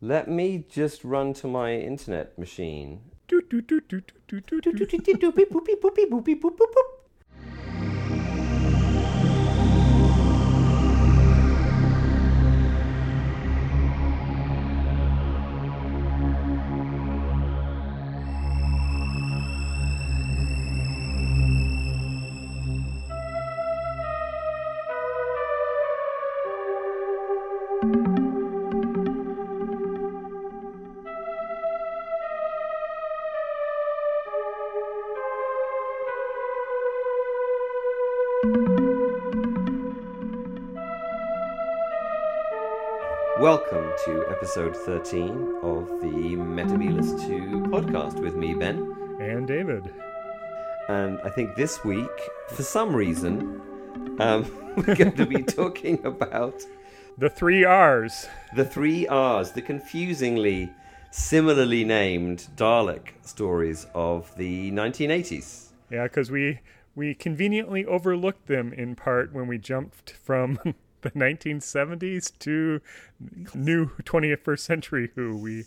Let me just run to my internet machine. Episode 13 of the Metamilus 2 podcast with me, Ben. And David. And I think this week, for some reason, um, we're going to be talking about The three R's. the three R's, the confusingly similarly named Dalek stories of the 1980s. Yeah, because we we conveniently overlooked them in part when we jumped from the 1970s to new 21st century Who. We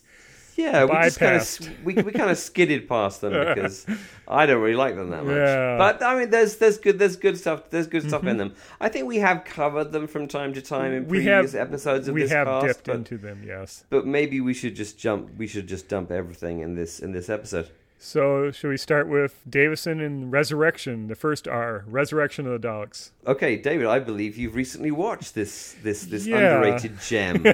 Yeah, we just kind of we, we kind of skidded past them because I don't really like them that much. Yeah. Mm-hmm. But I mean, there's there's good there's good stuff there's good stuff in them. I think we have covered them from time to time in we previous have episodes of we this have cast, dipped but, into them. Yes. but maybe we should just jump. We should just dump everything in this in this episode. So should we start with Davison and Resurrection? The first R, Resurrection of the Daleks. Okay, David, I believe you've recently watched this this this Yeah. underrated gem.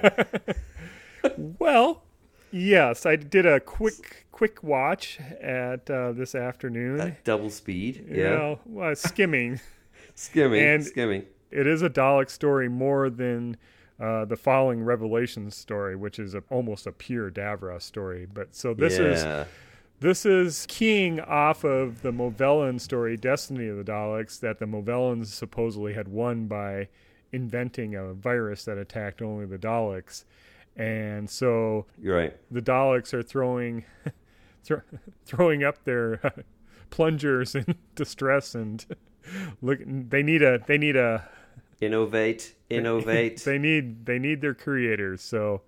Well, yes, I did a quick quick watch at uh, this afternoon. At double speed, You yeah, know, well, skimming. skimming, And- skimming. it is a Dalek story more than uh, the following Revelations story, which is a, almost a pure Davros story. But so this is yeah. This is keying off of the Movellan story, Destiny of the Daleks, that the Movellans supposedly had won by inventing a virus that attacked only the Daleks, and so You're right. the Daleks are throwing thro- throwing up their plungers in distress and look they need a they need a Innovate, innovate. they need they need their creators. So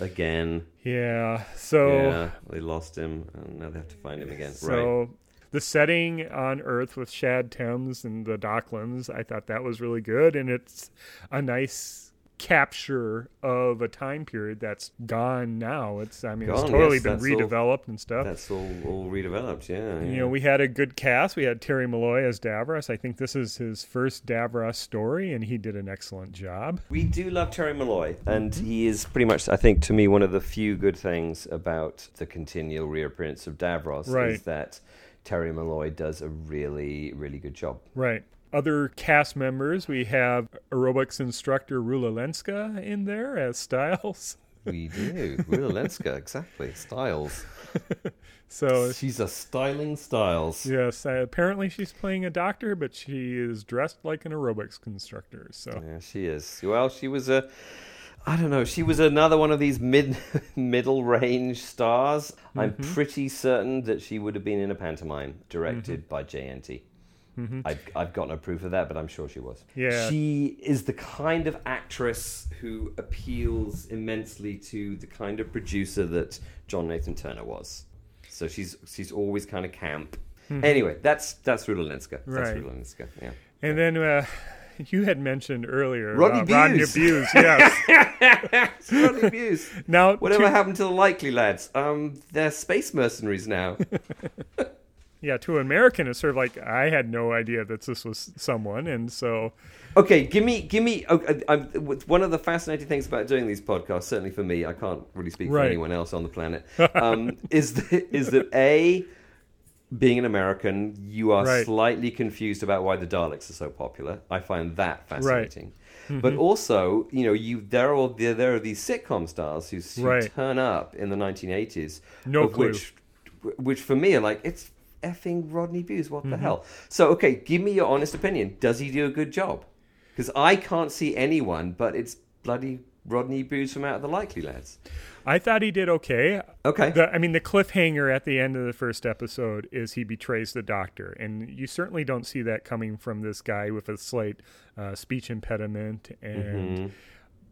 again. yeah so Yeah, they lost him, and now they have to find him again. right. so the setting on earth with shad thames and the docklands i thought that was really good and it's a nice capture of a time period that's gone now it's i mean it's Gone, totally yes, been that's all- redeveloped and stuff That's all, all redeveloped. Yeah, You yeah. know, we had a good cast. We had Terry Malloy as Davros. I think this is his first Davros story, and he did an excellent job. We do love Terry Malloy, and Mm-hmm. he is pretty much, I think, to me, one of the few good things about the continual reappearance of Davros Right. is that Terry Malloy does a really, really good job. Right. Other cast members, we have aerobics instructor Rula Lenska in there as Styles. We do. Rula Lenska, exactly. Styles. So, She's a styling Styles. yes, uh, apparently she's playing a doctor, but she is dressed like an aerobics instructor. So, Yeah, she is. Well, she was a. I don't know. She was another one of these mid middle range stars. I'm Mm-hmm. pretty certain that she would have been in a pantomime directed Mm-hmm. by JNT. I've, I've got no proof of that, but I'm sure she was. Yeah. She is the kind of actress who appeals immensely to the kind of producer that John Nathan Turner was. So she's she's always kind of camp. Anyway, that's that's Rula Lenska. That's Mm-hmm. Right. Rula Yeah. and then uh, you had mentioned earlier Rodney about Rodney Bewes. Bewes, yes. Rodney Bewes. now, Whatever to- happened to the likely lads? Um, they're space mercenaries now. yeah, to an American, it's sort of like I had no idea that this was someone, and so okay, give me, give me. Oh, uh, I'm, one of the fascinating things about doing these podcasts, certainly for me, I can't really speak for anyone else on the planet, um, is that, is that a being an American, you are Right. slightly confused about why the Daleks are so popular. I find that fascinating. But also, you know, you there are all, there, there are these sitcom stars who, who Right. turn up in the 1980s, No of clue. which which for me are like it's effing Rodney Bewes. What Mm-hmm. the hell? So okay, give me your honest opinion. Does he do a good job? Because I can't see anyone, but it's bloody Rodney Bewes from Out of the Likely Lads. I thought he did okay. Okay. The, I mean, the cliffhanger at the end of the first episode is he betrays the doctor, and you certainly don't see that coming from this guy with a slight uh, speech impediment. And Mm-hmm.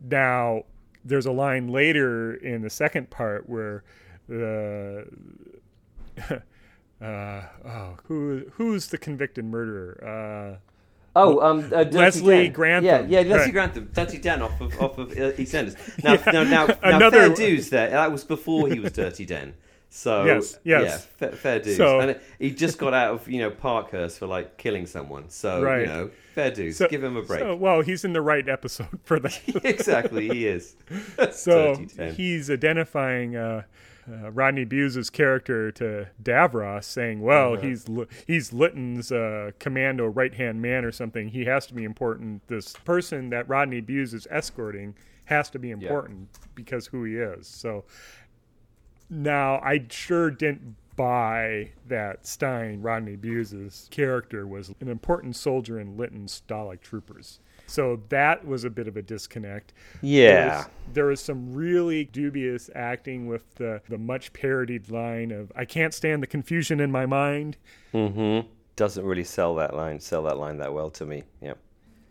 now, there's a line later in the second part where the uh, oh, who who's the convicted murderer? Uh, Oh, um, uh, Leslie. Grantham. Yeah, yeah, Leslie Right. Grantham, Dirty Dan off of off of uh, EastEnders. Now, Yeah. now, now, now, Another- fair dues there. That was before he was Dirty Dan. So Yes, yes. yeah, fair, fair dues. So- and he just got out of you know Parkhurst for like killing someone. So Right. you know, fair dues. so- Give him a break. so- well, he's in the right episode for that. exactly, he is. so he's identifying uh, uh, Rodney Bewes' character to Davros, saying, "Well, Uh-huh. he's he's Lytton's uh, commando right hand man or something. He has to be important. This person that Rodney Bewes is escorting has to be important because who he is." So now I sure didn't buy that Stein, Rodney Bewes' character, was an important soldier in Lytton's Dalek troopers. So that was a bit of a disconnect. There Yeah. was, there was some really dubious acting with the, the much parodied line of, I can't stand the confusion in my mind. Mm-hmm. Doesn't really sell that line. Sell that line that well to me. Yeah.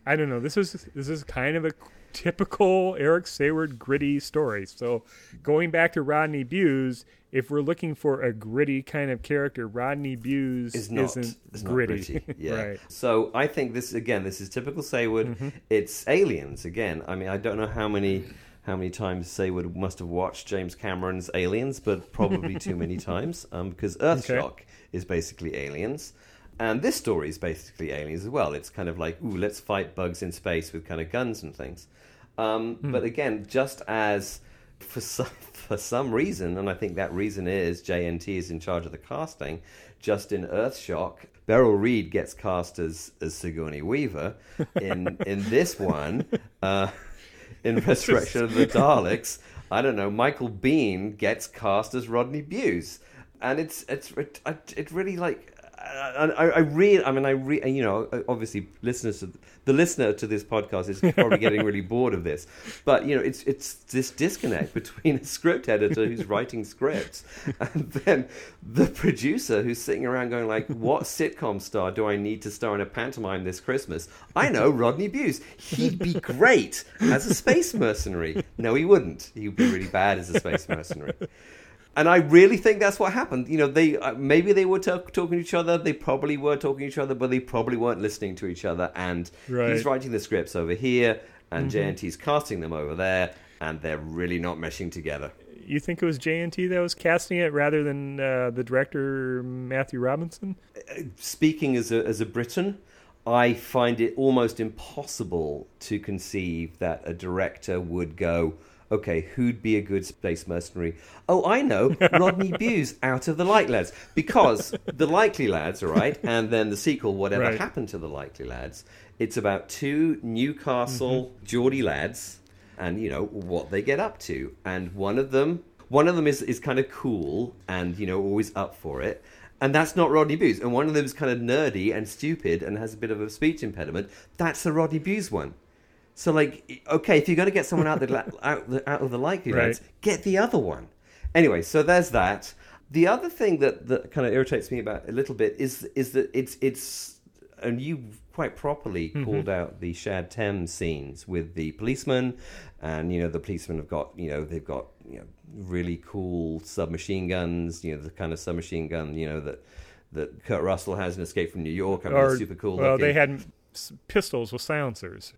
I don't know. This is this is kind of a typical Eric Saward gritty story. So going back to Rodney Bewes, if we're looking for a gritty kind of character, Rodney Bewes is not, isn't is not gritty. gritty. Yeah. right. So I think this again. This is typical Saward. It's aliens again. I mean, I don't know how many how many times Saward must have watched James Cameron's Aliens, but probably too many times. Um, because Earthshock is basically aliens. And this story is basically aliens as well. It's kind of like, ooh, let's fight bugs in space with kind of guns and things. Um, But again, just as for some for some reason, and I think that reason is JNT is in charge of the casting. Just in Earthshock, Beryl Reid gets cast as as Sigourney Weaver. In in this one, uh, in Resurrection of the Daleks, I don't know. Michael Biehn gets cast as Rodney Bewes, and it's it's it, it really like. I, I, I really, I mean, I re, uh, you know, uh, obviously, listeners, to, the listener to this podcast is probably getting really bored of this, but you know, it's it's this disconnect between a script editor who's writing scripts and then the producer who's sitting around going like, "What sitcom star do I need to star in a pantomime this Christmas?" I know Rodney Bewes. He'd be great as a space mercenary. No, he wouldn't. He'd be really bad as a space mercenary. And I really think that's what happened. You know, they uh, maybe they were talk- talking to each other. They probably were talking to each other, but they probably weren't listening to each other. And Right. he's writing the scripts over here, and JNT's casting them over there, and they're really not meshing together. You think it was JNT that was casting it rather than uh, the director Matthew Robinson? Speaking as a as a Briton, I find it almost impossible to conceive that a director would go. Okay, who'd be a good space mercenary? Oh, I know, Rodney Bewes out of the Light Lads. Because the Likely Lads, right? and then the sequel, Whatever Right. Happened to the Likely Lads, it's about two Newcastle mm-hmm. Geordie lads and, you know, what they get up to. And one of them, one of them is, is kind of cool and, you know, always up for it. And that's not Rodney Bewes. And one of them is kind of nerdy and stupid and has a bit of a speech impediment. That's the Rodney Bewes one. So, like, okay, if you're going to get someone out, the, out, the, out of the likely Right. get the other one. Anyway, so there's that. The other thing that, that kind of irritates me about a little bit is is that it's it's and you quite properly mm-hmm. called out the Shad Thames scenes with the policeman, and you know the policemen have got you know they've got you know really cool submachine guns, you know the kind of submachine gun you know that that Kurt Russell has in Escape from New York. I mean, it's super cool. Well, looking. they had pistols with silencers.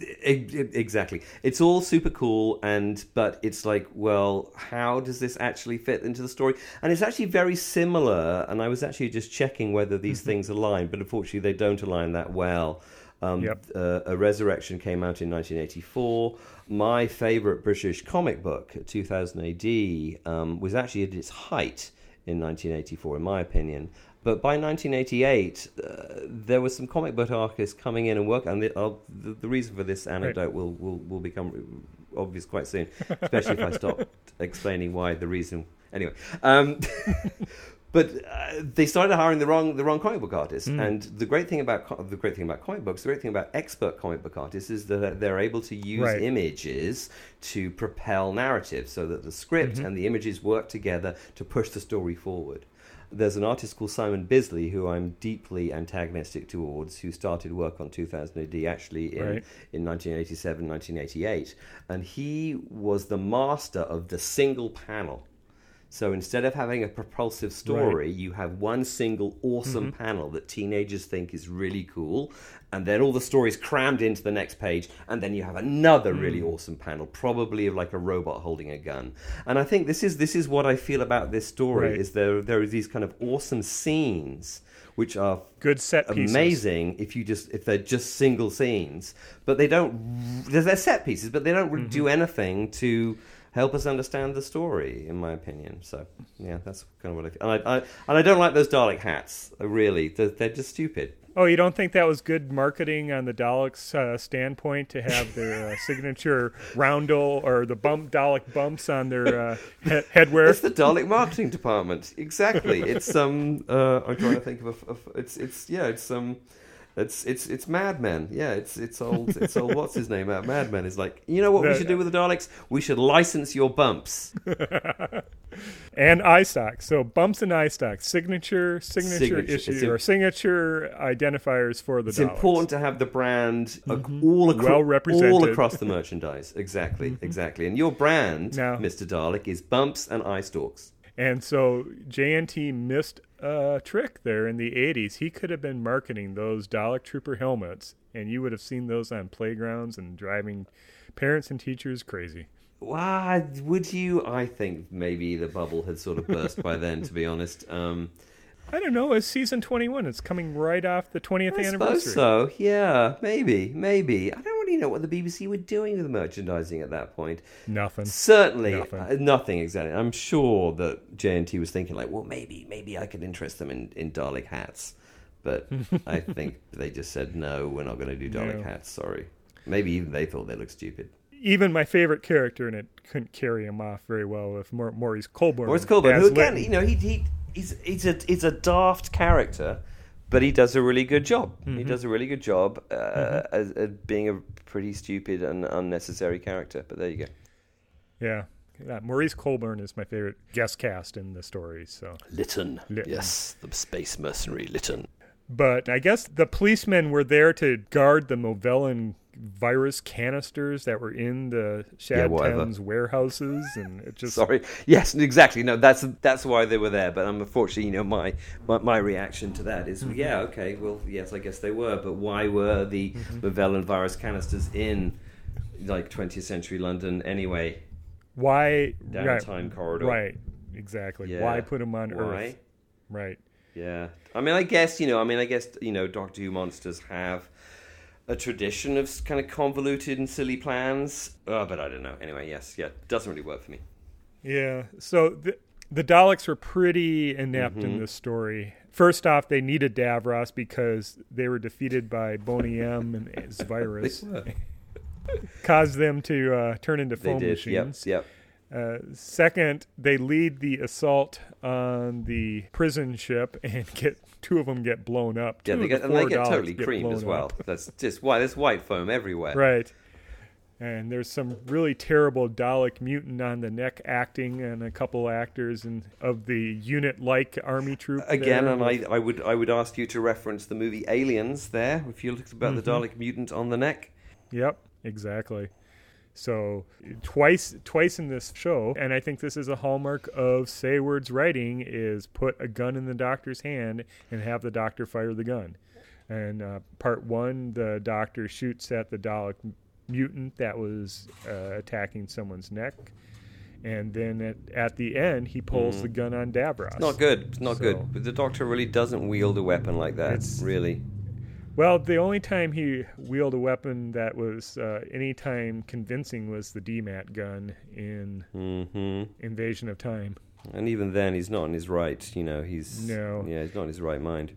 Exactly. It's all super cool and but it's like well how does this actually fit into the story? And it's actually very similar and i was actually just checking whether these things align but unfortunately they don't align that well. Um, Yep. uh, a resurrection came out in 1984 my favorite british comic book 2000 ad um, was actually at its height in 1984 in my opinion but by 1988, uh, there were some comic book artists coming in and working. And the, uh, the, the reason for this anecdote will, will, will become obvious quite soon, especially if I stop explaining why the reason. Anyway, um, but uh, they started hiring the wrong the wrong comic book artists. And the great thing about co- the great thing about comic books, the great thing about expert comic book artists is that they're able to use Right. images to propel narrative, so that the script and the images work together to push the story forward. There's an artist called Simon Bisley who I'm deeply antagonistic towards, who started work on 2000 AD actually in, Right. in 1987, 1988. And he was the master of the single panel. So instead of having a propulsive story, you have one single awesome mm-hmm. panel that teenagers think is really cool, and then all the stories crammed into the next page, and then you have another really mm. awesome panel, probably of like a robot holding a gun. And I think this is this is what I feel about this story: Right. is there there are these kind of awesome scenes which are Good set pieces. amazing if you just if they're just single scenes, but they don't. They're set pieces, but they don't really do anything to help us understand the story, in my opinion. So yeah, that's kind of what I. And I, I and I don't like those Dalek hats. Really, they're, they're just stupid. Oh, you don't think that was good marketing on the Daleks' uh, standpoint to have their uh, signature roundel or the bump Dalek bumps on their uh, he- headwear? It's the Dalek marketing department. Exactly. It's um. Uh, I'm trying to think of. A, of it's it's yeah. It's um. It's it's it's Mad Men. Yeah. It's it's old. It's old. What's his name? Out Mad Men is like. You know what we should do with the Daleks? We should license your bumps. and eye stock. So bumps and eye stock, signature, signature, Signature. issue or signature identifiers for the It's Daleks. important to have the brand uh, mm-hmm. all, acro- Well represented. all across the merchandise. Exactly, mm-hmm. exactly. And your brand, Now- Mr. Dalek, is bumps and eye stalks. And so JNT missed a trick there in the 80s. He could have been marketing those Dalek Trooper helmets, and you would have seen those on playgrounds and driving parents and teachers crazy. Why would you? I think maybe the bubble had sort of burst by then. To be honest, um, I don't know. It's season 21. It's coming right off the 20th I anniversary. suppose so. Yeah, maybe, maybe. I don't really know what the BBC were doing with the merchandising at that point. Nothing. Certainly Nothing. uh, nothing exactly. I'm sure that JNT was thinking like, well, maybe, maybe I could interest them in, in Dalek hats, but I think they just said no, we're not going to do Dalek No. hats. Sorry. Maybe even they thought they looked stupid. Even my favorite character in it couldn't carry him off very well with Maur- Maurice Colbourne. Maurice Colbourne, who again, Linton. you know, he, he he's he's a he's a daft character, but he does a really good job. Mm-hmm. He does a really good job uh, as, as being a pretty stupid and unnecessary character. But there you go. Yeah. Yeah, Maurice Colbourne is my favorite guest cast in the story. So, Lytton, Lytton. yes, the space mercenary Lytton. But I guess the policemen were there to guard the Movellan virus canisters that were in the Shad. Thames warehouses, and it just Sorry. Yes, exactly. No, that's that's why they were there. But um, unfortunately, you know, my my, my reaction to that is, yeah, okay, well, yes, I guess they were. But why were the Movellan virus canisters in like 20th century London anyway? why Down right, time corridor. Right, exactly. Yeah. Why put them on Why? Earth? Right. Yeah. I mean, I guess, you know, I mean, I guess, you know, Doctor Who monsters have a tradition of kind of convoluted and silly plans. Oh, but I don't know. Anyway, yes, yeah, doesn't really work for me. Yeah. So the, the Daleks were pretty inept Mm-hmm. in this story. First off, they needed Davros because they were defeated by Boney M and his virus. Caused them to uh, turn into foam did. Yep, machines. yep. Uh, second, they lead the assault on the prison ship and get two of them get blown up. Yeah, they get, the and they get totally get creamed as well. up. That's just why there's white foam everywhere. Right. And there's some really terrible Dalek mutant on the neck acting, and a couple actors and of the unit-like army troop. Again, there and I, I would I would ask you to reference the movie Aliens there if you looked about the Mm-hmm. Dalek mutant on the neck. Yep, exactly. So twice twice in this show, and I think this is a hallmark of Saward's writing is put a gun in the doctor's hand and have the doctor fire the gun. And uh, part one, the doctor shoots at the Dalek mutant that was uh, attacking someone's neck. And then at, at the end, he pulls the gun on Davros. Not good. It's not So- good. But the Doctor really doesn't wield a weapon like that. It's- really. Well, the only time he wielded a weapon that was uh, any time convincing was the DMAT gun in hmm Invasion of Time. And even then, he's not in his right. You know, he's No. Yeah, he's not in his right mind.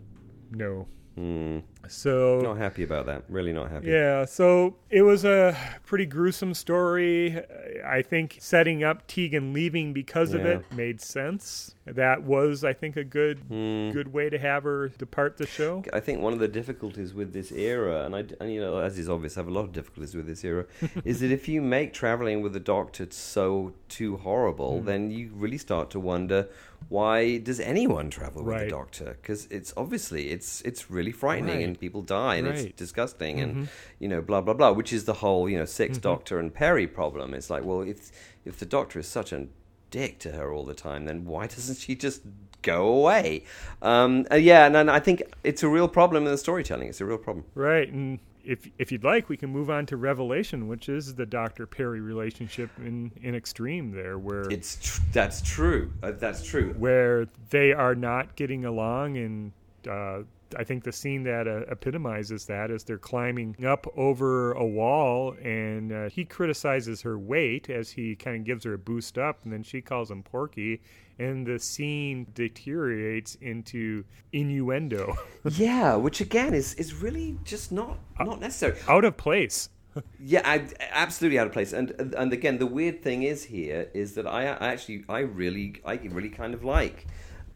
No. Hmm. So Not happy about that. Really not happy. yeah, so it was a pretty gruesome story. I think setting up Tegan leaving because of it made sense. That was, I think, a good Hmm. good way to have her depart the show. I think one of the difficulties with this era, and I, and, you know, as is obvious, I have a lot of difficulties with this era, is that if you make traveling with the Doctor so too horrible, Hmm. then you really start to wonder why does anyone travel with Right. the Doctor? Because it's obviously it's it's really frightening, Right. and people die, and Right. Mm-hmm. it's disgusting, and you know, blah blah blah. Which is the whole you know 6 Doctor and Peri problem. It's like, well, if if the Doctor is such a dick to her all the time, then why doesn't she just go away? Um, uh, yeah, and, and I think it's a real problem in the storytelling. It's a real problem. Right, and if if you'd like, we can move on to Revelation, which is the Doctor Peri relationship in in Extreme there, where It's tr- that's true. Uh, that's true. where they are not getting along and uh, I think the scene that uh, epitomizes that is they're climbing up over a wall, and uh, he criticizes her weight as he kind of gives her a boost up, and then she calls him Porky, and the scene deteriorates into innuendo, yeah, which again is is really just not not necessary. out of place. Yeah, I, absolutely out of place. And and again, the weird thing is here is that I, I actually I really I really kind of like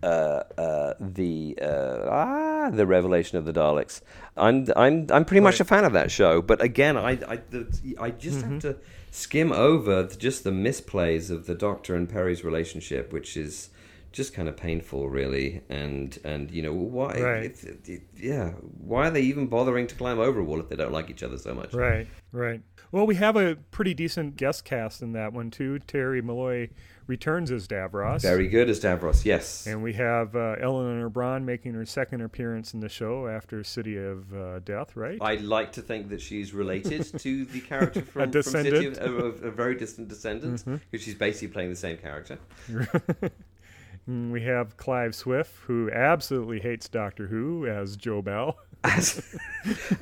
uh, uh, the uh, ah the revelation of the Daleks. I'm I'm I'm pretty much a fan of that show. But again, I I the, I just have to skim over just the misplays of the Doctor and Peri's relationship, which is just kind of painful, really. And and you know why? Right. If, if- yeah, why are they even bothering to climb over a wall if they don't like each other so much? Right, right. Well, we have a pretty decent guest cast in that one too. Terry Malloy returns as Davros. Very good as Davros, yes. And we have uh, Eleanor Bron making her second appearance in the show after City of uh, Death, right? I'd like to think that she's related to the character from, from City of, a, a very distant descendant, because she's basically playing the same character. And we have Clive Swift, who absolutely hates Doctor Who as Jobel. As,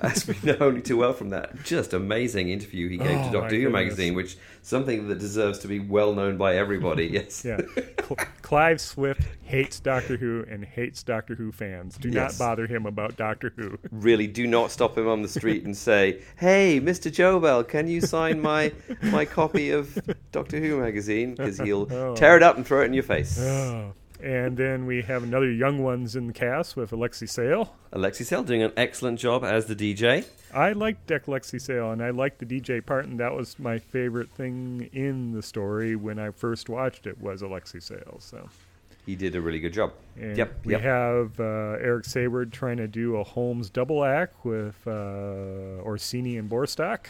as we know only too well from that just amazing interview he gave Oh, to Doctor Who magazine, which something that deserves to be well known by everybody. Yes. Yeah, Cl- Clive Swift hates Doctor Who and hates Doctor Who fans. Do Yes. not bother him about Doctor Who. really do not stop him on the street and say, "Hey, Mr. Jobel, can you sign my my copy of Doctor Who magazine?" Because he'll Oh. tear it up and throw it in your face. Oh. And then we have another young ones in the cast with Alexei Sayle. Alexei Sayle doing an excellent job as the DJ. I liked Deck Alexei Sayle, and I liked the DJ part, and that was my favorite thing in the story when I first watched it was Alexei Sayle. So, He did a really good job. and Yep, we yep. have uh, Eric Saward trying to do a Holmes double act with uh, Orsini and Bostock.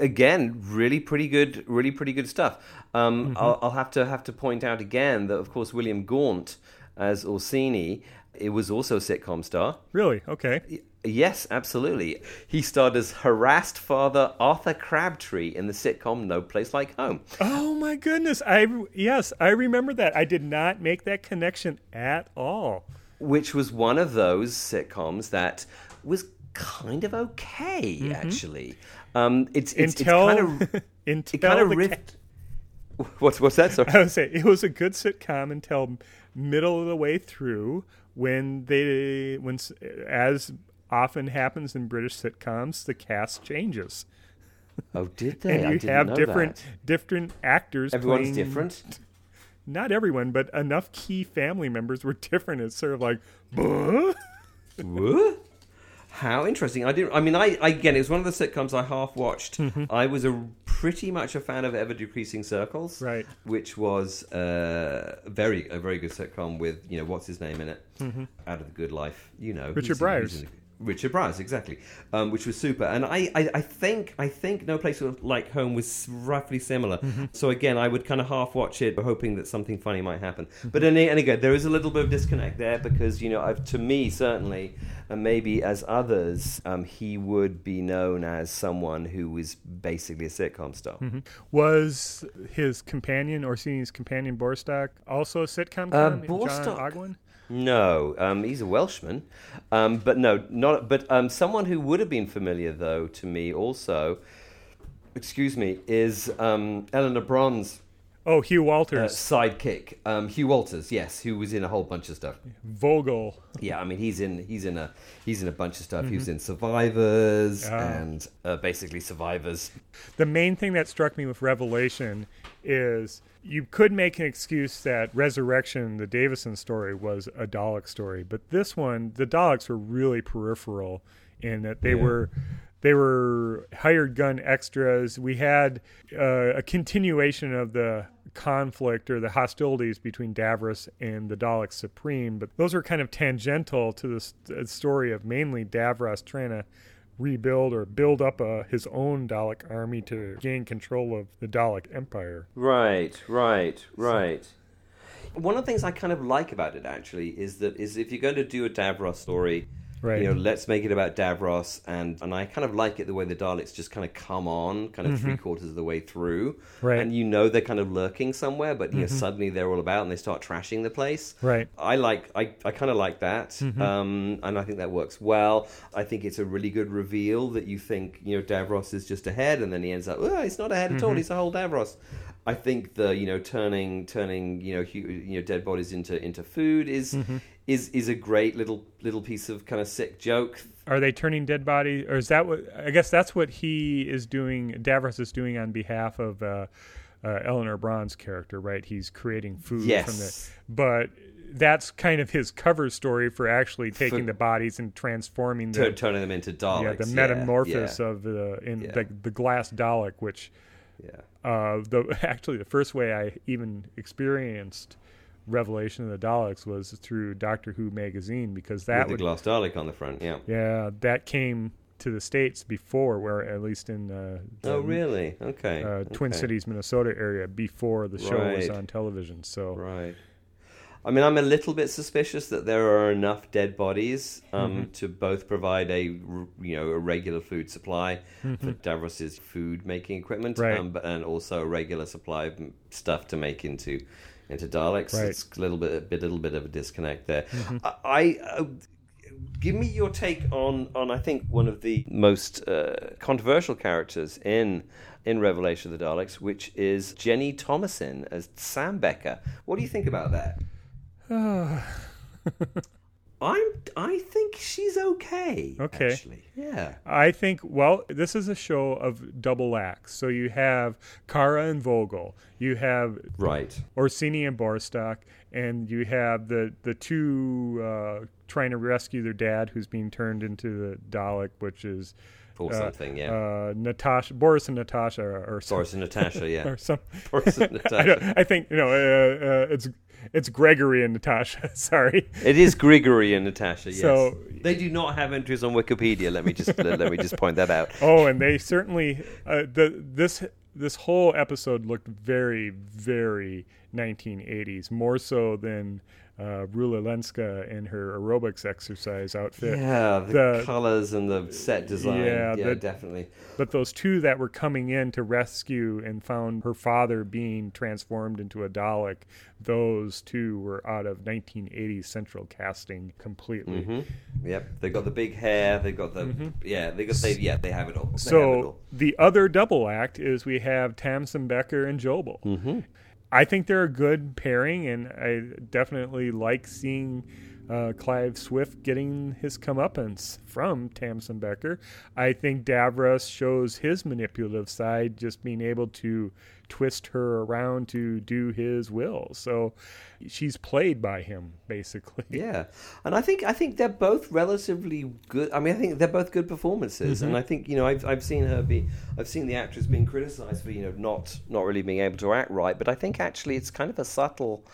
again, really pretty good, really pretty good stuff. Um, Mm-hmm. I'll, I'll have to have to point out again that, of course, William Gaunt as Orsini, it was also a sitcom star. Really? Okay. Yes, absolutely. He starred as harassed father Arthur Crabtree in the sitcom No Place Like Home. Oh my goodness! I yes, I remember that. I did not make that connection at all. which was one of those sitcoms that was kind of okay, actually. Um, it's, it's, Mm-hmm. until it's kind of until it kind of the riffed. What's what's that? Sorry. I would say it was a good sitcom until middle of the way through when they when as often happens in British sitcoms the cast changes Oh, did they? and you have different that. different actors Everyone's playing- different. not everyone but enough key family members were different it's sort of like? How interesting! I didn't. I mean, I, I again, it was one of the sitcoms I half watched. Mm-hmm. I was a pretty much a fan of Ever Decreasing Circles, Right. Which was uh, very a very good sitcom with you know what's his name in it, Out of the Good Life. You know, Mm-hmm. Richard who's in- Briers. who's in- Richard Briers, exactly, um, which was super. And I, I, I think I think No Place Like Home was roughly similar. Mm-hmm. So again, I would kind of half watch it, hoping that something funny might happen. Mm-hmm. But and, again, there is a little bit of disconnect there because you know, I've, to me certainly, and maybe as others, um, he would be known as someone who was basically a sitcom star. Mm-hmm. was his companion Orsini's companion Bostock also a sitcom Uh, con, John. Ogwen No, um, he's a Welshman, um, but no, not. But um, someone who would have been familiar, though, to me also, excuse me, is um, Eleanor Bronze Oh, Hugh uh, Walters, sidekick, um, Hugh Walters. Yes, who was in a whole bunch of stuff. Vogel. Yeah, I mean he's in he's in a he's in a bunch of stuff. He was in Survivors Ah. and uh, basically Survivors. The main thing that struck me with Revelation is you could make an excuse that Resurrection, the Davison story, was a Dalek story, but this one, the Daleks were really peripheral in that they Yeah. were they were hired gun extras. We had uh, a continuation of the conflict or the hostilities between Davros and the Dalek Supreme, but those are kind of tangential to the story of mainly Davros trying to rebuild or build up uh, his own Dalek army to gain control of the Dalek Empire. Right, right, right. One of the things I kind of like about it actually is that is if you're going to do a Davros story, Right. you know, let's make it about Davros, and and I kind of like it the way the Daleks just kind of come on, kind of three quarters of the way through, Mm-hmm. Right. Mm-hmm. And you know they're kind of lurking somewhere, but you know suddenly they're all about and they start trashing the place, Right. I like I, I kind of like that, um, and I think that works well. I think it's a really good reveal that you think you know Davros is just ahead, and then he ends up oh, he's not ahead at all. He's a whole Davros. I think the you know turning turning you know hu- you know dead bodies into into food is is is a great little little piece of kind of sick joke. Are they turning dead bodies, or is that what? I guess that's what he is doing. Davros is doing on behalf of uh, uh, Eleanor Bron's character, right? He's creating food from the. But that's kind of his cover story for actually taking For- the bodies and transforming them. turning them into Daleks. yeah, the yeah, metamorphosis yeah, of the in Yeah. the, the glass Dalek, which yeah. Uh, the actually the first way I even experienced Revelation of the Daleks was through Doctor Who magazine because that With the would glass Dalek on the front. Yeah. yeah that came to the states before where at least in uh, the Oh really? Okay. uh, Twin okay. Cities Minnesota area before the show was on television so Right. I mean, I'm a little bit suspicious that there are enough dead bodies um, Mm-hmm. to both provide a you know a regular food supply for Mhm. Davros's food making equipment, Right. um, and also a regular supply of stuff to make into into Daleks. Right. Mm-hmm. It's a little bit a bit little bit of a disconnect there. I. I uh, Give me your take on, on I think one of the most uh, controversial characters in in Revelation of the Daleks, which is Jenny Tomasin as Sam Becker. What do you think about that? I'm I think she's okay. Okay. Actually. Yeah. I think, well, this is a show of double acts. So you have Kara and Vogel, you have Right. Orsini and Bostock, and you have the the two uh, trying to rescue their dad, who's being turned into the Dalek, which is Or uh, something, yeah. uh, Natasha, Boris and Natasha, or, or some, Boris and Natasha, yeah. or some. Boris and I, Natasha. don't- I think you know uh, uh, it's it's Grigory and Natasha. Sorry. It is Grigory and Natasha. Yes. So- they do not have entries on Wikipedia. Let me just let, let me just point that out. Oh, and they certainly uh, the this this whole episode looked very very 1980s, more so than uh, Rula Lenska in her aerobics exercise outfit. Yeah, the, The- colors and the set design. Yeah, Yeah, the- definitely. But those two that were coming in to rescue and found her father being transformed into a Dalek, those two were out of 1980s central casting completely. hmm Yep, they got the big hair. They got the yeah. They got they yeah. They have it all. They have it So all. the other double act is we have Tasambeker and Jobel. Mhm. I think they're a good pairing, and I definitely like seeing uh, Clive Swift getting his comeuppance from Tasambeker. I think Davros shows his manipulative side, just being able to twist her around to do his will. So she's played by him, basically. Yeah, and I think I think they're both relatively good. I mean, I think they're both good performances, and I think you know I've I've seen her be I've seen the actress being criticised for you know not not really being able to act right, but I think actually it's kind of a subtle.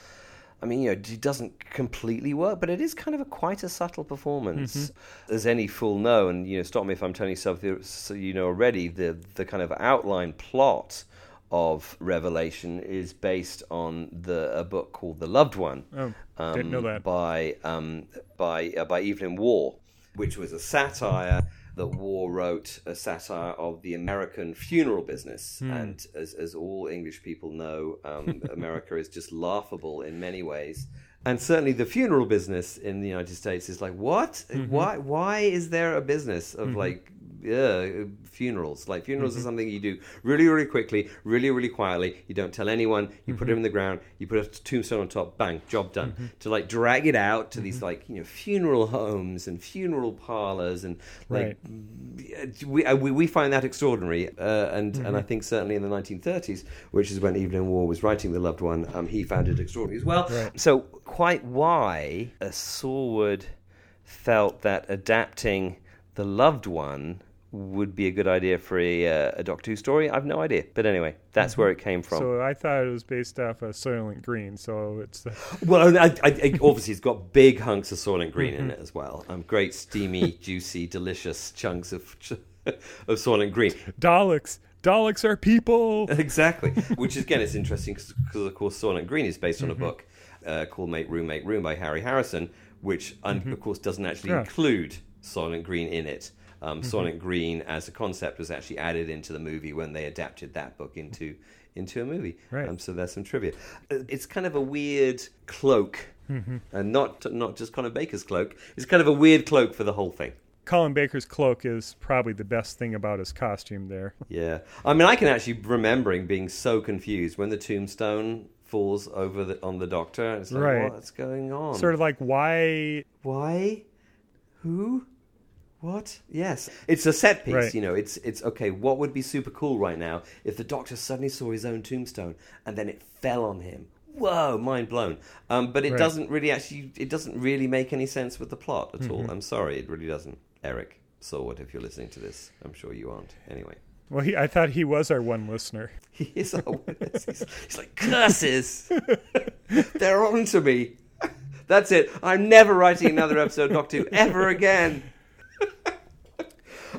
I mean, you know, it doesn't completely work, but it is kind of a quite a subtle performance, as any fool know. And you know, stop me if I'm telling you something so you know already. The the kind of outline plot of Revelation is based on the a book called The Loved One Oh, didn't know um, that. by um, by uh, by Evelyn Waugh, which was a satire that Waugh wrote, a satire of the American funeral business. Hmm. And as as all English people know, um, America is just laughable in many ways. And certainly, the funeral business in the United States is like, what? Mm-hmm. Why? Why is there a business of like uh, funerals. Like funerals are something you do really, really quickly, really, really quietly. You don't tell anyone. You put it in the ground. You put a tombstone on top. Bang, job done. To like drag it out to these like you know funeral homes and funeral parlors and like we, uh, we we find that extraordinary. Uh, and and I think certainly in the 1930s, which is when Evelyn Waugh was writing The Loved One, um, he found it extraordinary as well. Right. So quite why uh, Saward felt that adapting The Loved One would be a good idea for a, uh, a Doctor Who story, I've no idea. But anyway, that's where it came from. So I thought it was based off of Soylent Green. So it's the well, I, I, I, obviously, it's got big hunks of Soylent Green in it as well. Um, great, steamy, juicy, delicious chunks of of Soylent Green. Daleks. Daleks are people. Exactly. Which again, it's interesting because, of course, Soylent Green is based on a book uh, called "Make Room, Make Room" by Harry Harrison, which, un- of course, doesn't actually Yeah. include Soylent Green in it. Um, Soylent Green, as a concept, was actually added into the movie when they adapted that book into into a movie. Right. Um, so there's some trivia. Uh, It's kind of a weird cloak, and not not just Colin Baker's cloak. It's kind of a weird cloak for the whole thing. Colin Baker's cloak is probably the best thing about his costume there. Yeah, I mean, I can actually remembering being so confused when the tombstone falls over the, on the doctor. It's like, Right. what's going on? Sort of like why Why? Who? What? Yes, it's a set piece. Right. You know, it's it's okay. What would be super cool right now if the Doctor suddenly saw his own tombstone and then it fell on him? Whoa, mind blown. Um, but it Right. doesn't really actually. It doesn't really make any sense with the plot at Mm-hmm. all. I'm sorry, it really doesn't. Eric Saward, if you're listening to this, I'm sure you aren't. Anyway. Well, he, I thought he was our one listener. He is our witness. He's, he's like, curses! They're on to me. That's it. I'm never writing another episode of Doctor Who ever again.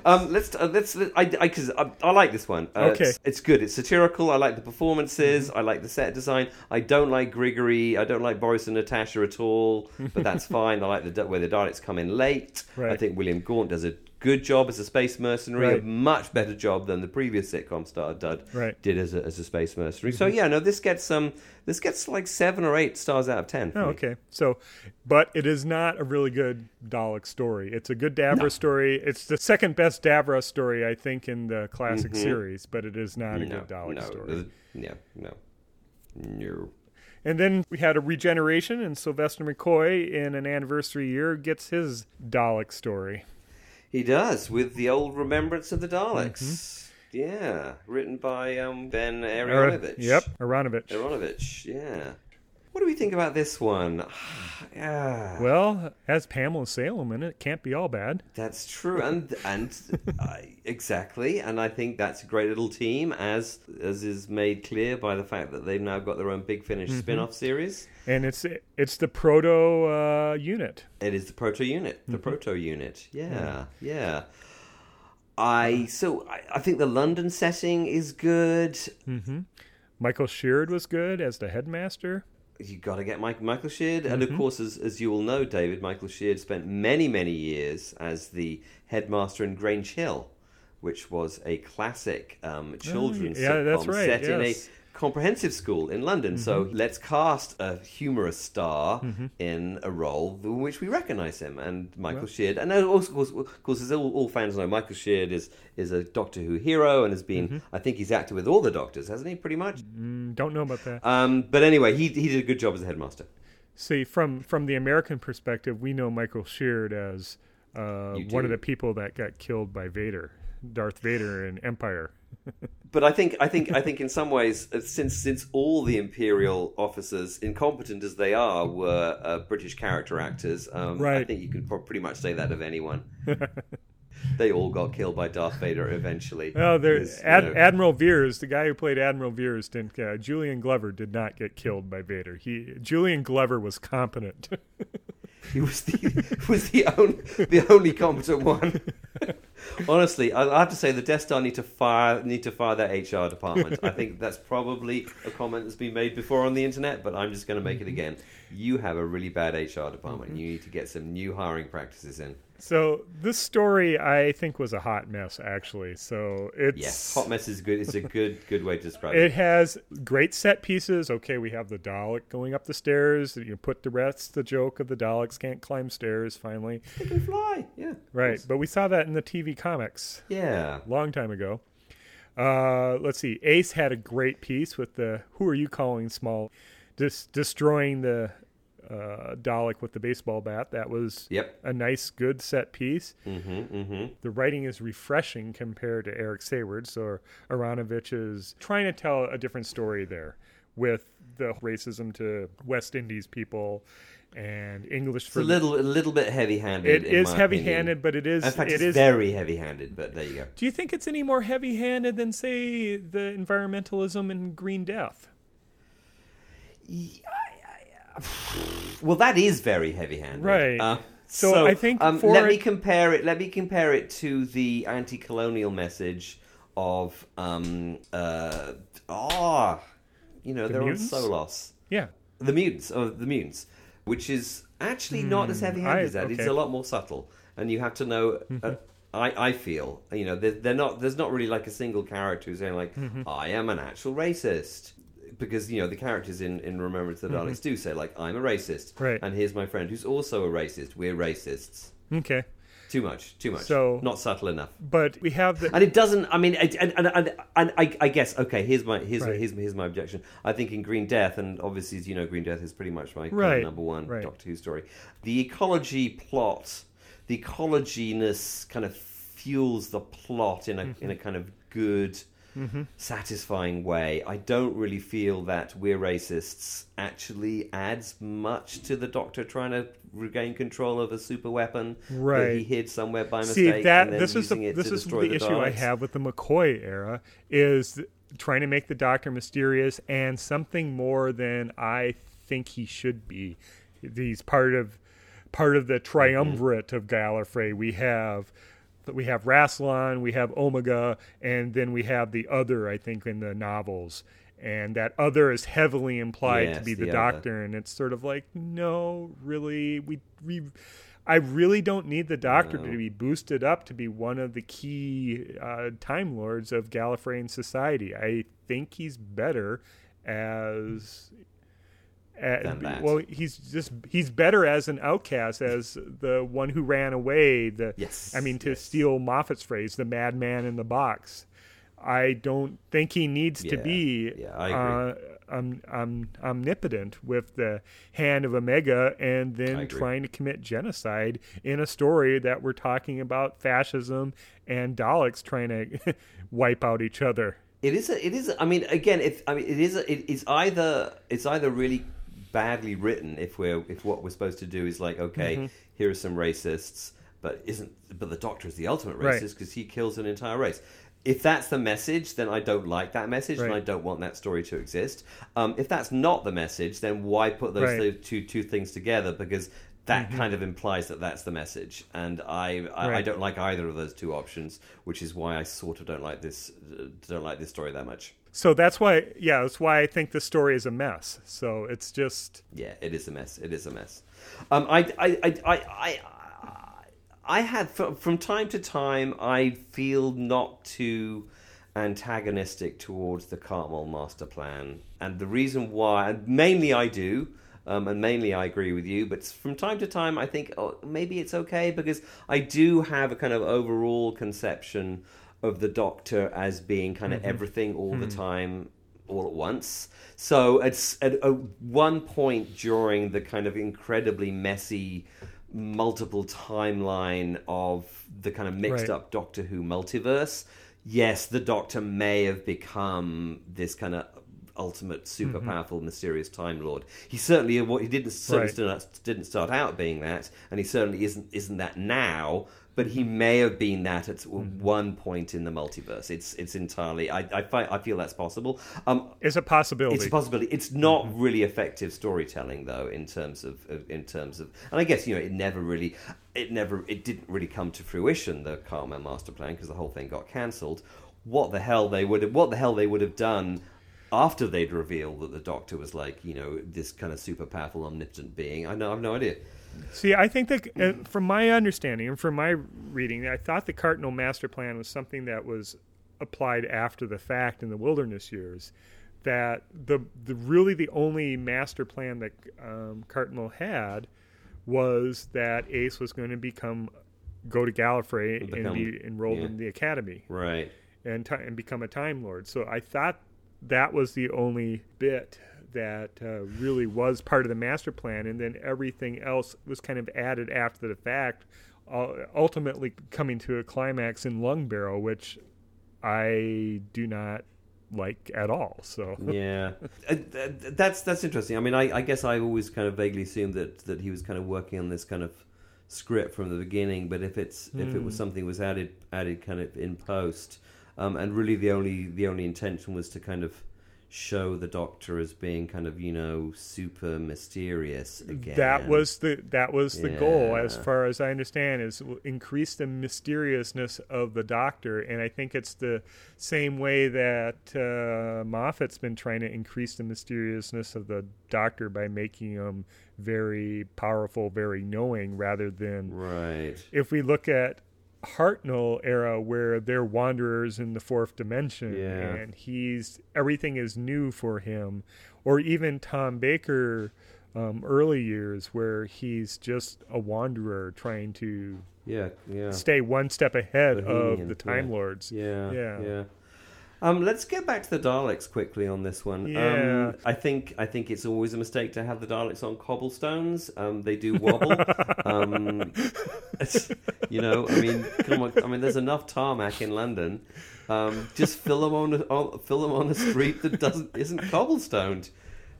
Um, let's uh, let's I because I, I, like this one. Uh, Okay. it's, it's good. It's satirical. I like the performances. I like the set design. I don't like Grigory. I don't like Boris and Natasha at all. But that's fine. I like the where the Daleks come in late. I think William Gaunt does a good job as a space mercenary. A much better job than the previous sitcom star Dud Right. did as a, as a space mercenary. So yeah, no, this gets um this gets like seven or eight stars out of ten. Oh, okay. So, but it is not a really good Dalek story. It's a good Davros story. It's the second best Davros story, I think, in the classic series, but it is not a Mm-hmm. No, good Dalek no, story. yeah, no, no. And then we had a regeneration, and Sylvester McCoy, in an anniversary year, gets his Dalek story. He does with the old Remembrance of the Daleks. Yeah, written by um, Ben Aaronovitch. Yep, Aaronovitch. Aaronovitch. Yeah. What do we think about this one? yeah. Well, as Pamela Salem in it. Can't be all bad. That's true, and and I, exactly, and I think that's a great little team, as as is made clear by the fact that they've now got their own Big Finish spin-off series. And it's it's the proto uh, unit. It is the proto unit, the proto unit. Yeah, yeah. I so I, I think the London setting is good. Mm-hmm. Michael Sheard was good as the headmaster. You got to get Mike, Michael Sheard, and of mm-hmm. course, as as you all know, David, Michael Sheard spent many many years as the headmaster in Grange Hill, which was a classic um, mm. children's yeah, sitcom that's right, set in a comprehensive school in London. So mm-hmm. let's cast a humorous star mm-hmm. in a role in which we recognise him, and Michael Sheard. And uh, also, of course, of course, as all, all fans know, Michael Sheard is is a Doctor Who hero and has been. I think he's acted with all the Doctors, hasn't he? Pretty much. Don't know about that. Um, but anyway, he he did a good job as a headmaster. See, from from the American perspective, we know Michael Sheard as uh, one of the people that got killed by Vader, Darth Vader in Empire. But I think I think I think in some ways, uh, since since all the imperial officers, incompetent as they are, were uh, British character actors, um, I think you could pro- pretty much say that of anyone. they all got killed by Darth Vader eventually. Oh, there, Because, you Ad, know, Admiral Veers, the guy who played Admiral Veers, didn't. Uh, Julian Glover did not get killed by Vader. He Julian Glover was competent. he was the was the only the only competent one. Honestly, I I have to say the Death Star need to fire need to fire their HR department. I think that's probably a comment that's been made before on the internet, but I'm just going to make it again. You have a really bad HR department. You need to get some new hiring practices in. So this story, I think, was a hot mess. Actually, so it's Yes, hot mess is good. It's a good good way to describe It it. has great set pieces. Okay, we have the Dalek going up the stairs. You put the rest the joke of the Daleks can't climb stairs. Finally, They can fly. Yeah. right? But we saw that in the TV comics Yeah. long time ago. Uh, let's see. Ace had a great piece with the "Who are you calling small?" Dis- destroying the uh, Dalek with the baseball bat. That was Yep. a nice, good set piece. Mm-hmm. Mm-hmm. The writing is refreshing compared to Eric Saward. So Aaronovitch is trying to tell a different story there with the racism to West Indies people and English It's a little a little bit heavy-handed. It is heavy-handed, opinion. but it is In fact, it is. very heavy-handed. But there you go. Do you think it's any more heavy-handed than, say, the environmentalism in Green Death? Well, that is very heavy-handed, Right. Uh, So so, I think um, let it- me compare it. Let me compare it to the anti-colonial message of um uh ah, you know, The they're mutants? on Solos. Yeah. The mutants, oh, the mutants, which is actually not as heavy-handed I- as that. It's a lot more subtle, and you have to know. Uh, I, I feel you know they're, they're not. There's not really like a single character who's saying like I am an actual racist because you know the characters in in Remembrance of the Daleks do say like I'm a racist, Right. And here's my friend who's also a racist. We're racists. Okay. Too much, too much. So- not subtle enough. But we have the. And it doesn't. I mean, and and, and, and I, I guess okay. Here's my here's, Right. here's here's my objection. I think in Green Death, and obviously as you know, Green Death is pretty much my Right, number one right. Doctor Who story. The ecology plot, the ecologyness kind of fuels the plot in a Mm-hmm. in a kind of good. Mm-hmm. Satisfying way. I don't really feel that we're racists actually adds much to the Doctor trying to regain control of a super weapon that he hid somewhere by mistake. See that this is the, this is destroy the, issue I have with the McCoy era is trying to make the Doctor mysterious and something more than I think he should be. He's part of part of the mm-hmm. triumvirate of Gallifrey. We have we have Rassilon, we have Omega, and then we have the other. I think in the novels. And that other is heavily implied to be the, the other. doctor, and it's sort of like, no, really, we, we I really don't need the Doctor No. to be boosted up to be one of the key uh, Time Lords of Gallifreyan society. I think he's better as. A- Than that. well, he's just he's better as an outcast, as the one who ran away. The Yes, I mean, to yes. steal Moffat's phrase, the madman in the box. I don't think he needs to be yeah, uh, um, um, omnipotent with the hand of Omega and then trying to commit genocide in a story that we're talking about fascism and Daleks trying to wipe out each other. It is. A, it is. A, I mean, again, if I mean, it is. A, it is either. It's either really badly written if we're if what we're supposed to do is like, okay, Mm-hmm. here are some racists, but isn't but the Doctor is the ultimate racist because he kills an entire race. If that's the message, then I don't like that message, and I don't want that story to exist. Um, if that's not the message, then why put those Right. Mm-hmm. two two things together? Because that kind of implies that that's the message, and I I, I don't like either of those two options, which is why I sort of don't like this don't like this story that much. So that's why, yeah, that's why I think the story is a mess. So it's just Yeah, it is a mess. It is a mess. Um, I, I, I, I, I, had from, time to time. I feel not too antagonistic towards the Cartmel master plan, and the reason why, mainly I do. Um, and mainly I agree with you, but from time to time I think oh, maybe it's okay because I do have a kind of overall conception of the Doctor as being kind of mm-hmm. everything all the mm. time all at once. So it's at a, one point during the kind of incredibly messy multiple timeline of the kind of mixed Right. up Doctor Who multiverse. Yes, the Doctor may have become this kind of ultimate super mm-hmm. powerful mysterious time lord he certainly what he didn't certainly Right. start, didn't start out being that and he certainly isn't isn't that now but he may have been that at one point in the multiverse it's it's entirely i i, I feel that's possible um is a possibility. it's a possibility. It's not really effective storytelling, though, in terms of, of in terms of, and I guess you know it never really, it never, it didn't really come to fruition the Cartmel master plan because the whole thing got cancelled. What the hell they would have, what the hell they would have done after they'd revealed that the Doctor was like you know this kind of super powerful omnipotent being. I know I've no idea. See, I think that uh, from my understanding and from my reading, I thought the Cartmel Master Plan was something that was applied after the fact in the wilderness years. That the the really the only master plan that um, Cartmel had was that Ace was going to become go to Gallifrey Become- and be enrolled yeah. in the academy Right. and ti and become a Time Lord. So I thought that was the only bit that uh, really was part of the master plan, and then everything else was kind of added after the fact, uh, ultimately coming to a climax in Lungbarrow, which I do not like at all. So yeah, Uh, th- th- that's that's interesting. I mean, I, I guess I always kind of vaguely assumed that that he was kind of working on this kind of script from the beginning. But if it's if it was something was added added kind of in post, um, and really the only the only intention was to kind of show the Doctor as being kind of you know super mysterious again. That was the that was the goal, as far as I understand, is increase the mysteriousness of the Doctor, and I think it's the same way that uh, Moffat's been trying to increase the mysteriousness of the Doctor by making him very powerful, very knowing, rather than right. if we look at Hartnell era where they're wanderers in the fourth dimension Yeah. and he's everything is new for him or even Tom Baker um, early years where he's just a wanderer trying to Yeah, yeah. stay one step ahead of the Time yeah. Lords. Yeah, Yeah. yeah. Um, let's get back to the Daleks quickly on this one. Yeah. Um, I think I think it's always a mistake to have the Daleks on cobblestones. Um, they do wobble. um, you know, I mean, come on. I mean, there's enough tarmac in London. Um, just fill them on, a, on fill them on a street that doesn't isn't cobblestoned,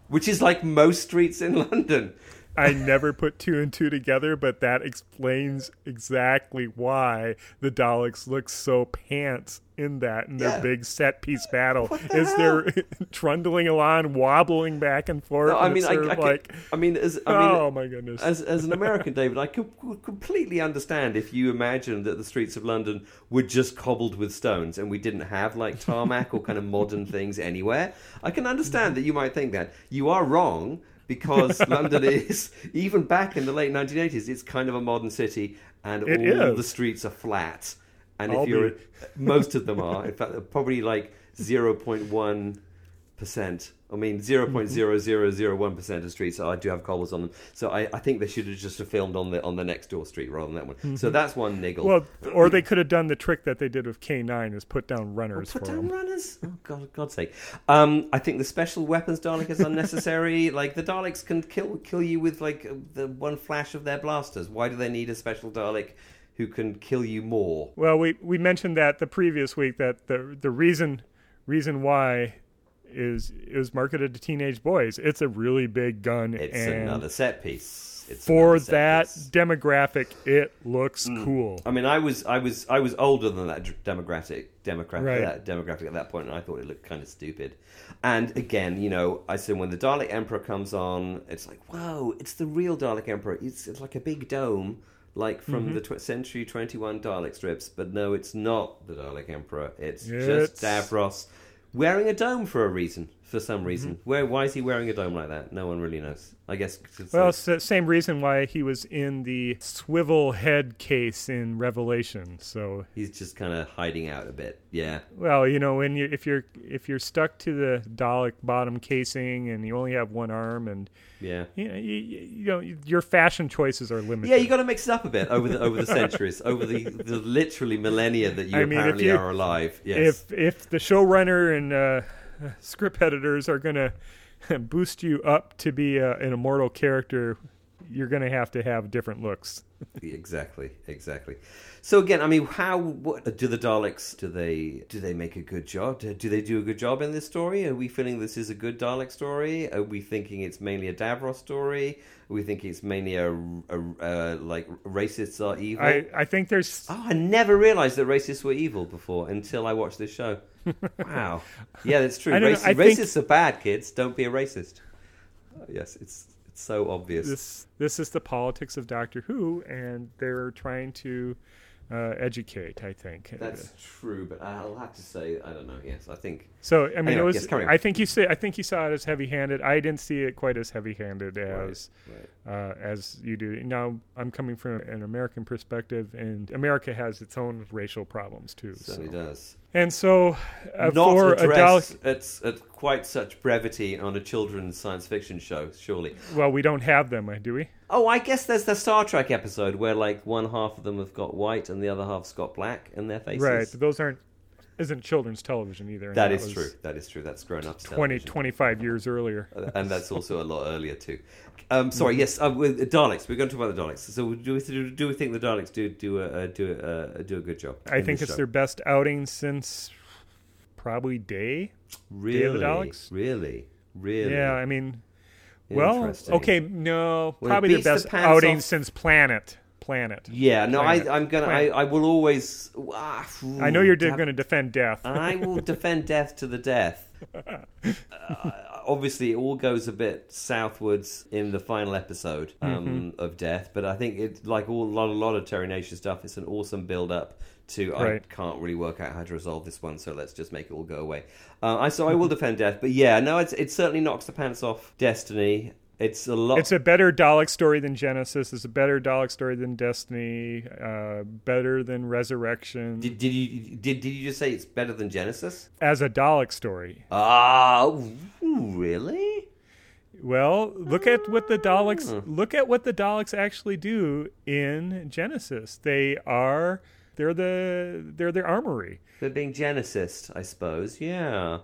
which is like most streets in London. I never put two and two together, but that explains exactly why the Daleks look so pants in that in their Yeah. big set piece battle. The Is they're trundling along, wobbling back and forth. No, I mean, I, I, like, I mean, as I mean, oh my goodness. as as an American, David, I could, could completely understand if you imagined that the streets of London were just cobbled with stones and we didn't have like tarmac or kind of modern things anywhere. I can understand that you might think that. You are wrong because London is even back in the late 1980s. It's kind of a modern city, and It all is. the streets are flat. And I'll if you're, be- most of them are. In fact, probably like 0.1 percent. I mean, zero point zero zero zero one percent of streets I do have cobbles on them. So I, I think they should have just have filmed on the on the next door street rather than that one. So that's one niggle. well, or they could have done the trick that they did with K9 is put down runners Put for down them. runners. Oh God, God's sake! Um, I think the special weapons Dalek is unnecessary. like the Daleks can kill kill you with like the one flash of their blasters. Why do they need a special Dalek who can kill you more? Well, we we mentioned that the previous week that the the reason reason why is it was marketed to teenage boys. It's a really big gun, It's and another set piece. It's for set that piece. demographic, it looks cool. I mean, I was, I was, I was older than that d- demographic, demographic, Right. that demographic at that point, and I thought it looked kind of stupid. And again, you know, I said when the Dalek Emperor comes on, it's like, whoa, it's the real Dalek Emperor. It's, it's like a big dome, like from Mm-hmm. the tw- Century Twenty One Dalek strips. But no, it's not the Dalek Emperor. It's, It's- just Davros wearing a dome for a reason, for Mm-hmm. some reason. Where, why is he wearing a dome like that? No one really knows. I guess. Well, it's the same reason why he was in the swivel head case in Revelation. So, he's just kind of hiding out a bit. Yeah. well, you know, when you if you're if you're stuck to the Dalek bottom casing and you only have one arm and Yeah. you know, you, you know your fashion choices are limited. Yeah, you got to mix it up a bit over the over the centuries, over the, the literally millennia that you I mean, apparently you- are alive. Yes. if if the showrunner and uh, script editors are going to boost you up to be a, an immortal character, you're going to have to have different looks. exactly, exactly. So again, I mean, how what, do the Daleks? Do they do they make a good job? Do, do they do a good job in this story? Are we feeling this is a good Dalek story? Are we thinking it's mainly a Davros story? Are we think it's mainly a, a, uh like racists are evil? I, I think there's Oh, I never realized that racists were evil before until I watched this show. Wow. Yeah, that's true. I don't know, Raci- think- racists are bad, kids. Don't be a racist. Oh, yes, it's it's so obvious. this this is the politics of Doctor Who, and they're trying to uh, educate. I think. That's true, but I'll have to say I don't know. Yes, I think So I mean, Anyway, it was. yes. I think you say. I think you saw it as heavy-handed. I didn't see it quite as heavy-handed Right, as right. uh, as you do. Now I'm coming from an American perspective, and America has its own racial problems too. certainly so. does. And so uh, Not for a address at, at quite such brevity on a children's science fiction show, surely. well, we don't have them, uh, do we? Oh, I guess there's the Star Trek episode where like one half of them have got white and the other half's got black in their faces. Right. Those aren't isn't children's television either. and That is true. That is true. That's grown up. 20, 25 years earlier. and that's also a lot earlier too. Um, sorry, yes, uh, with the Daleks. We're going to talk about the Daleks. So, do we, do we think the Daleks do do a uh, do a, uh, do a good job? I think it's show? their best outing since probably Day. really, of the Daleks? really, really. Yeah, I mean, well, okay, no, Well, probably the best pants outing off- since Planet. Planet. Yeah, no, Planet. I, I'm gonna. I, I will always. ah, I know you're damn- going to defend death. I will defend death to the death. Uh, obviously, it all goes a bit southwards in the final episode um, Mm-hmm. of Death, but I think it, like all, a lot, a lot of Terry Nation stuff, it's an awesome build up to. Right. I can't really work out how to resolve this one, so let's just make it all go away. Uh, I so I will defend Death, but yeah, no, it's, it certainly knocks the pants off Destiny. It's a lot. It's a better Dalek story than Genesis. It's a better Dalek story than Destiny. Uh, better than Resurrection. did, did you did, did you just say it's better than Genesis? As a Dalek story. Ah, ooh, really? Well, look at what the Daleks Hmm. look at what the Daleks actually do in Genesis. They are they're the they're their armory. They're being Genesis, I suppose. Yeah,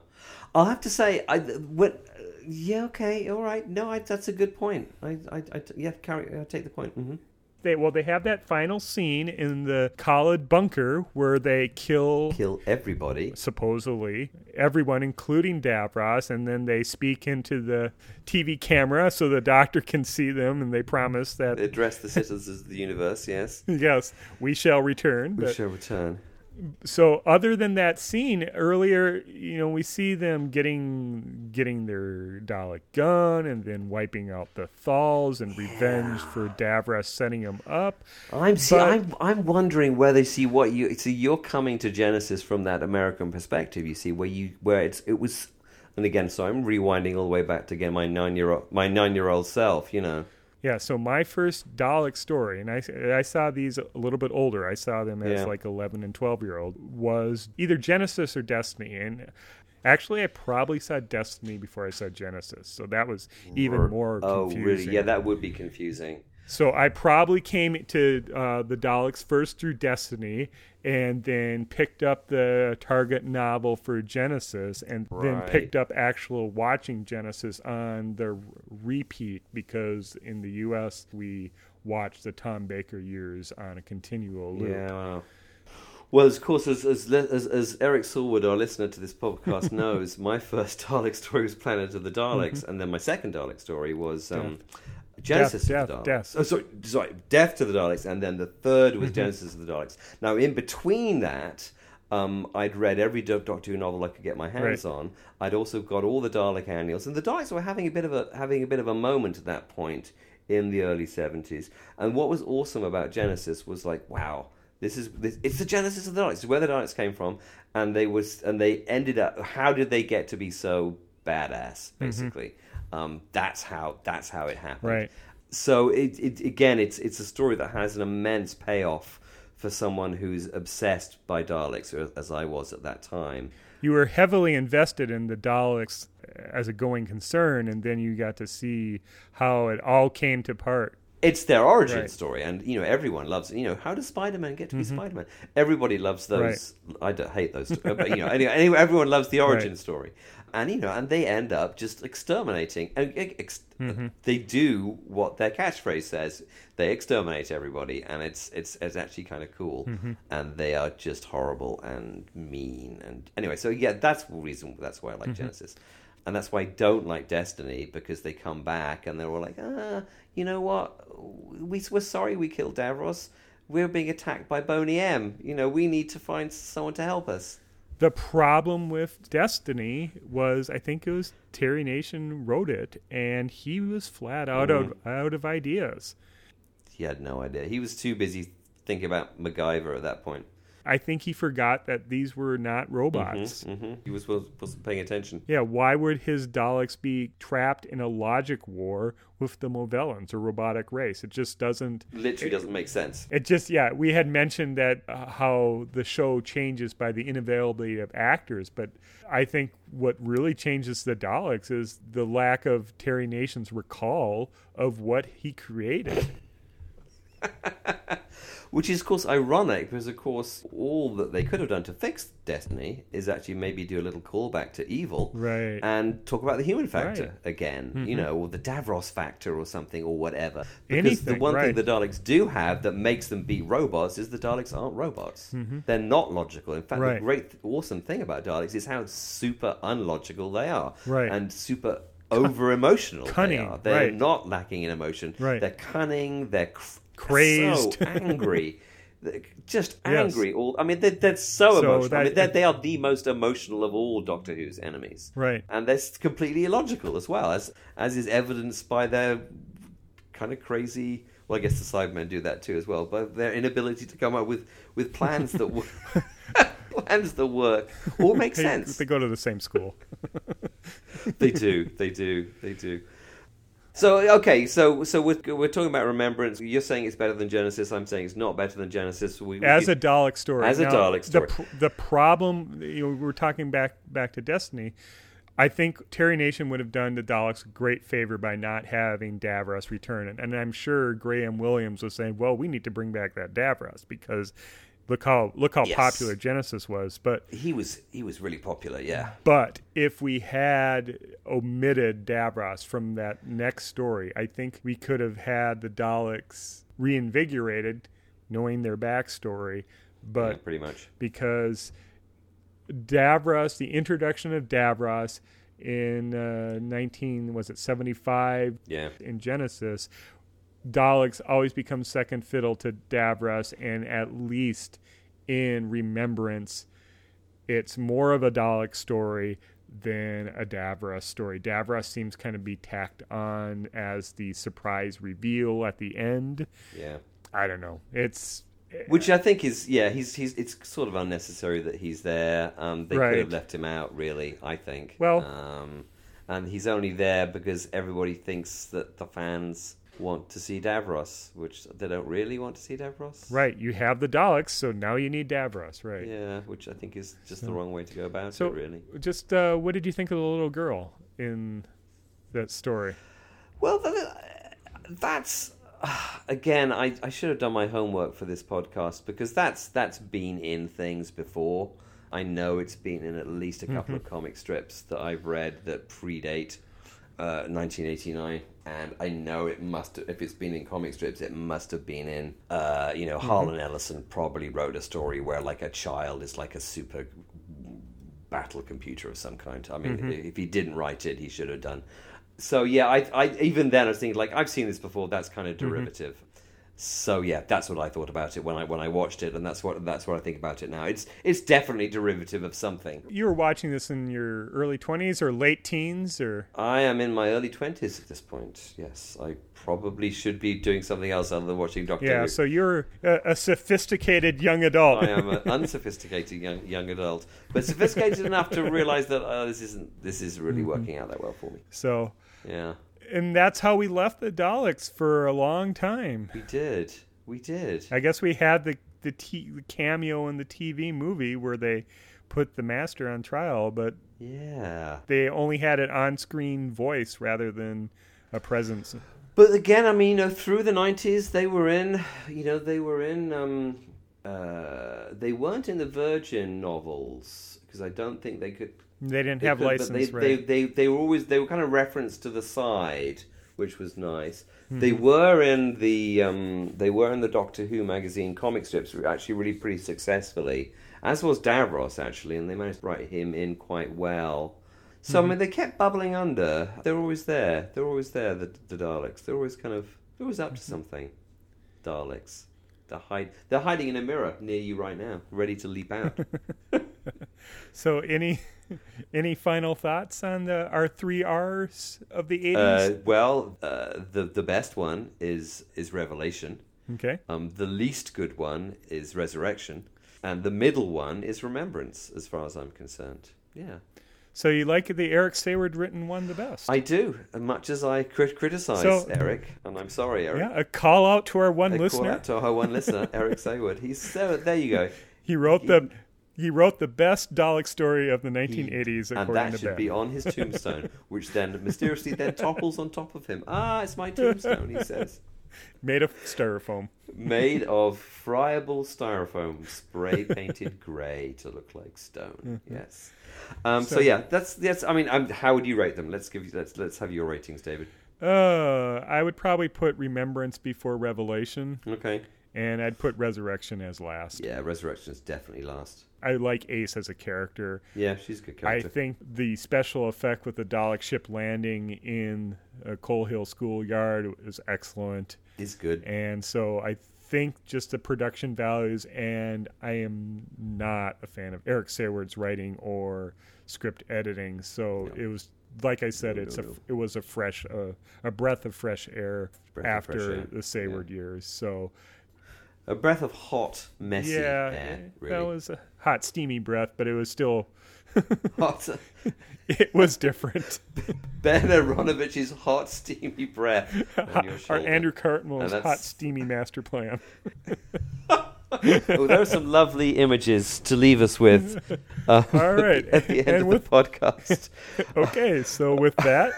I'll have to say, I what. Yeah, okay, all right. No, I, that's a good point. I, I, I yeah, carry. I take the point. hmm They well they have that final scene in the Kaled bunker where they kill Kill everybody. supposedly everyone including Davros and then they speak into the TV camera so the doctor can see them and they promise that they Address the citizens of the universe. Yes, yes, we shall return. we But- shall return. So other than that scene earlier you know we see them getting getting their dalek gun and then wiping out the Thals and revenge for davros setting him up I'm see. But- I'm I'm wondering whether see what you see. You're coming to Genesis from that American perspective. You see where you where it's it was. And again, so I'm rewinding all the way back to get my nine year old my nine year old self. You know. Yeah so my first dalek story and i i saw these a little bit older i saw them as Yeah. like 11 and 12 year old was either genesis or destiny and actually i probably saw destiny before i saw genesis so that was even more Oh, confusing really? Yeah, that would be confusing. So I probably came to uh, the Daleks first through Destiny, and then picked up the Target novel for Genesis, and then picked up actual watching Genesis on the repeat because in the U.S. we watched the Tom Baker years on a continual loop. Yeah. Wow. Well, of course, as as, as as Eric Saward, our listener to this podcast, knows, my first Dalek story was Planet of the Daleks, and then my second Dalek story was um, Genesis Death, of the Daleks. death, death. Oh, sorry, sorry, Death to the Daleks, and then the third was Genesis of the Daleks. Now, in between that. Um, I'd read every Do- Doctor Who novel I could get my hands Right. on. I'd also got all the Dalek annuals, and the Daleks were having a bit of a having a bit of a moment at that point in the early seventies. And what was awesome about Genesis was like, wow, this is this, it's the Genesis of the Daleks. It's where the Daleks came from, and they was and they ended up. How did they get to be so badass? Basically, um, that's how that's how it happened. Right. So it, it again, it's it's a story that has an immense payoff for someone who's obsessed by Daleks, as I was at that time. You were heavily invested in the Daleks as a going concern, and then you got to see how it all came to part. It's their origin Right. story, and you know everyone loves. You know how does Spider-Man get to be Spider-Man? Everybody loves those. I don't hate those, but you know anyway, anyway, everyone loves the origin Right. story, and you know, and they end up just exterminating. And ex- mm-hmm. they do what their catchphrase says. They exterminate everybody, and it's it's it's actually kind of cool. Mm-hmm. And they are just horrible and mean. And anyway, so yeah, that's the reason. That's why I like mm-hmm. Genesis. And that's why I don't like Destiny because they come back and they're all like, ah, you know what? We, we're sorry we killed Davros. We're being attacked by Boney M. You know, we need to find someone to help us. The problem with Destiny was, I think it was Terry Nation wrote it, and he was flat out of mm. out of ideas. He had no idea. He was too busy thinking about MacGyver at that point. I think he forgot that these were not robots. hmm He was wasn't paying attention. Yeah, why would his Daleks be trapped in a logic war with the Movellans, a robotic race? It just doesn't. Literally doesn't make sense. It just, yeah, we had mentioned that uh, how the show changes by the inavailability of actors, but I think what really changes the Daleks is the lack of Terry Nation's recall of what he created. Which is, of course, ironic because, of course, all that they could have done to fix Destiny is actually maybe do a little callback to evil. Right. And talk about the human factor Right. Mm-hmm. again, you know, or the Davros factor or something or whatever. Because Anything, the one right. thing the Daleks do have that makes them beat robots is the Daleks aren't robots. They're not logical. In fact, Mm-hmm. Right. the great, awesome thing about Daleks is how super unlogical they are. Right. And super over emotional Cunning, they are. They're right. not lacking in emotion. Right. They're cunning. They're cr- Crazed. so angry. Just Yes. angry. All I mean, they're, they're so, So emotional. I mean, they're, they are the most emotional of all Doctor Who's enemies, Right. and they're completely illogical as well, as as is evidenced by their kind of crazy. Well, I guess the Cybermen do that too as well, but their inability to come up with with plans that work. plans that work all make sense. they go to the same school. they do. They do. They do. So okay, so so we're, we're talking about remembrance. You're saying it's better than Genesis. I'm saying it's not better than Genesis. We, we as could- a Dalek story. As a Dalek story. The, the problem, you know, we're talking back back to Destiny. I think Terry Nation would have done the Daleks a great favor by not having Davros return, and I'm sure Graham Williams was saying, "Well, we need to bring back that Davros because look how look how Yes. popular Genesis was." But he was he was really popular. Yeah. but if we had omitted Davros from that next story, I think we could have had the Daleks reinvigorated, knowing their backstory. But yeah, pretty much. because Davros, the introduction of Davros in uh, 19 was it 75 Yeah. in Genesis, Daleks always become second fiddle to Davros, and at least in Remembrance, it's more of a Dalek story than a Davros story. Davros seems kind of be tacked on as the surprise reveal at the end. Yeah. I don't know. It's Which I think is yeah. He's he's it's sort of unnecessary that he's there. Um, they could have left him out. Really, I think. Well- Um, and he's only there because everybody thinks that the fans want to see Davros, which they don't really want to see Davros. right. You have the Daleks, so now you need Davros, right? Yeah, which I think is just the wrong way to go about So- it. Really. Just uh, what did you think of the little girl in that story? Well, th- that's again. I, I should have done my homework for this podcast because that's that's been in things before. I know it's been in at least a couple of comic strips that I've read that predate uh, 1989, and I know it must. If it's been in comic strips, it must have been in. Uh, you know, Harlan Ellison probably wrote a story where like a child is like a super battle computer of some kind. I mean, if he didn't write it, he should have done. So yeah, I, I even then I was thinking like I've seen this before. That's kind of derivative. So yeah, that's what I thought about it when I when I watched it, and that's what that's what I think about it now. It's it's definitely derivative of something. You were watching this in your early 20s or late teens, or I am in my early twenties at this point. Yes, I probably should be doing something else other than watching Doctor yeah. Who. So you're a, a sophisticated young adult. I am an unsophisticated young, young adult, but sophisticated enough to realize that uh, this isn't this is really working out that well for me. so, Yeah, and that's how we left the Daleks for a long time. we did, we did. I guess we had the the, t- the cameo in the TV movie where they put the master on trial, but Yeah, they only had an on-screen voice rather than a presence. but again, I mean, you know, through the nineties, they were in, you know, they were in. Um, uh, they weren't in the Virgin novels because I don't think they could They didn't They have could, license, they, right? they, they, they were always they were kind of referenced to the side, which was nice. Hmm. They were in the um, they were in the Doctor Who magazine comic strips actually really pretty successfully, as was Davros actually, and they managed to write him in quite well. So Mm-hmm. I mean, they kept bubbling under. They're always there. They're always there. The, the Daleks. They're always kind of they're always up to Mm-hmm. something. Daleks. They're hide. They're hiding in a mirror near you right now, ready to leap out. So any any final thoughts on the our three R's of the Uh, eighties? well, uh, the the best one is is Revelation. Okay. Um, the least good one is Resurrection, and the middle one is Remembrance, as far as I'm concerned. Yeah, So you like the Eric Saward written one the best? I do. As much as I crit- criticize So- Eric, and I'm sorry, Eric. yeah, a call out to our one call listener. out to our one listener, Eric Saward. He's so there. You go. He wrote the he wrote the best Dalek story of the 1980s and according that to should Ben. be on his tombstone, which then mysteriously then topples on top of him. Ah, it's my tombstone, he says. Made of styrofoam. Made of friable styrofoam, spray painted grey to look like stone. Yes. Um, so, So- yeah, that's that's. I mean, um, how would you rate them? Let's give you let's let's have your ratings, David. Uh, I would probably put Remembrance before Revelation, Okay. And I'd put Resurrection as last. Yeah, Resurrection is definitely last. I like Ace as a character. Yeah, she's a good character. I think the special effect with the Dalek ship landing in a Coal Hill schoolyard is excellent. is good. And so I think just the production values, and I am not a fan of Eric Saward's writing or script editing. So No. it was, like I said, No, it's no, a no. it was a fresh uh, a breath of fresh air Breath after fresh air, the Saward years. So A breath of hot, messy yeah, air. that Really. was a hot, steamy breath, but it was still hot. it was different. Ben Aaronovitch's hot, steamy breath on your Our. Andrew Cartmel's And hot, steamy master plan. oh, there are some lovely images to leave us with. Uh, All right, at the end and of with the podcast. okay, so with that,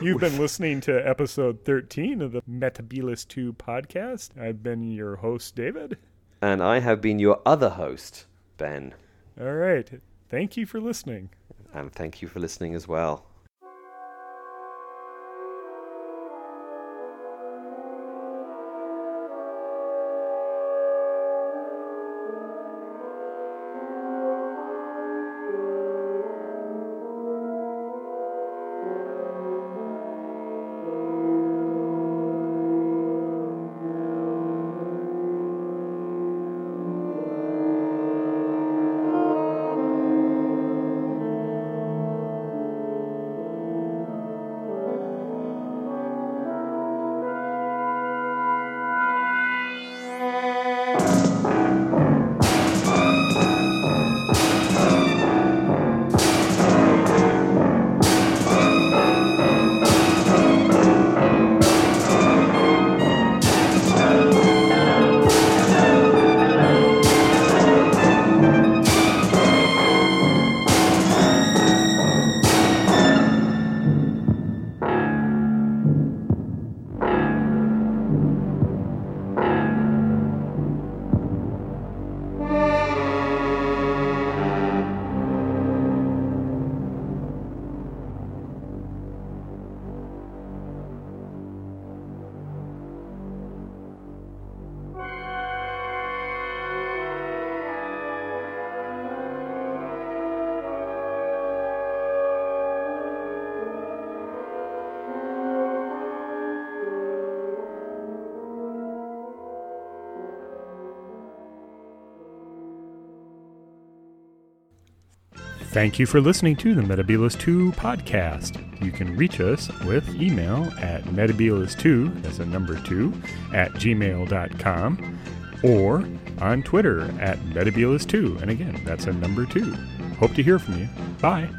you've been listening to episode 13 of the Metabilis 2 podcast. I've been your host, David. and I have been your other host, Ben. All right, thank you for listening. And thank you for listening as well. Thank you for listening to the Metabolist 2 podcast. You can reach us with email at metabolist2, that's a number 2, at gmail.com, or on Twitter at metabolist2, and again, that's a number 2. Hope to hear from you. Bye.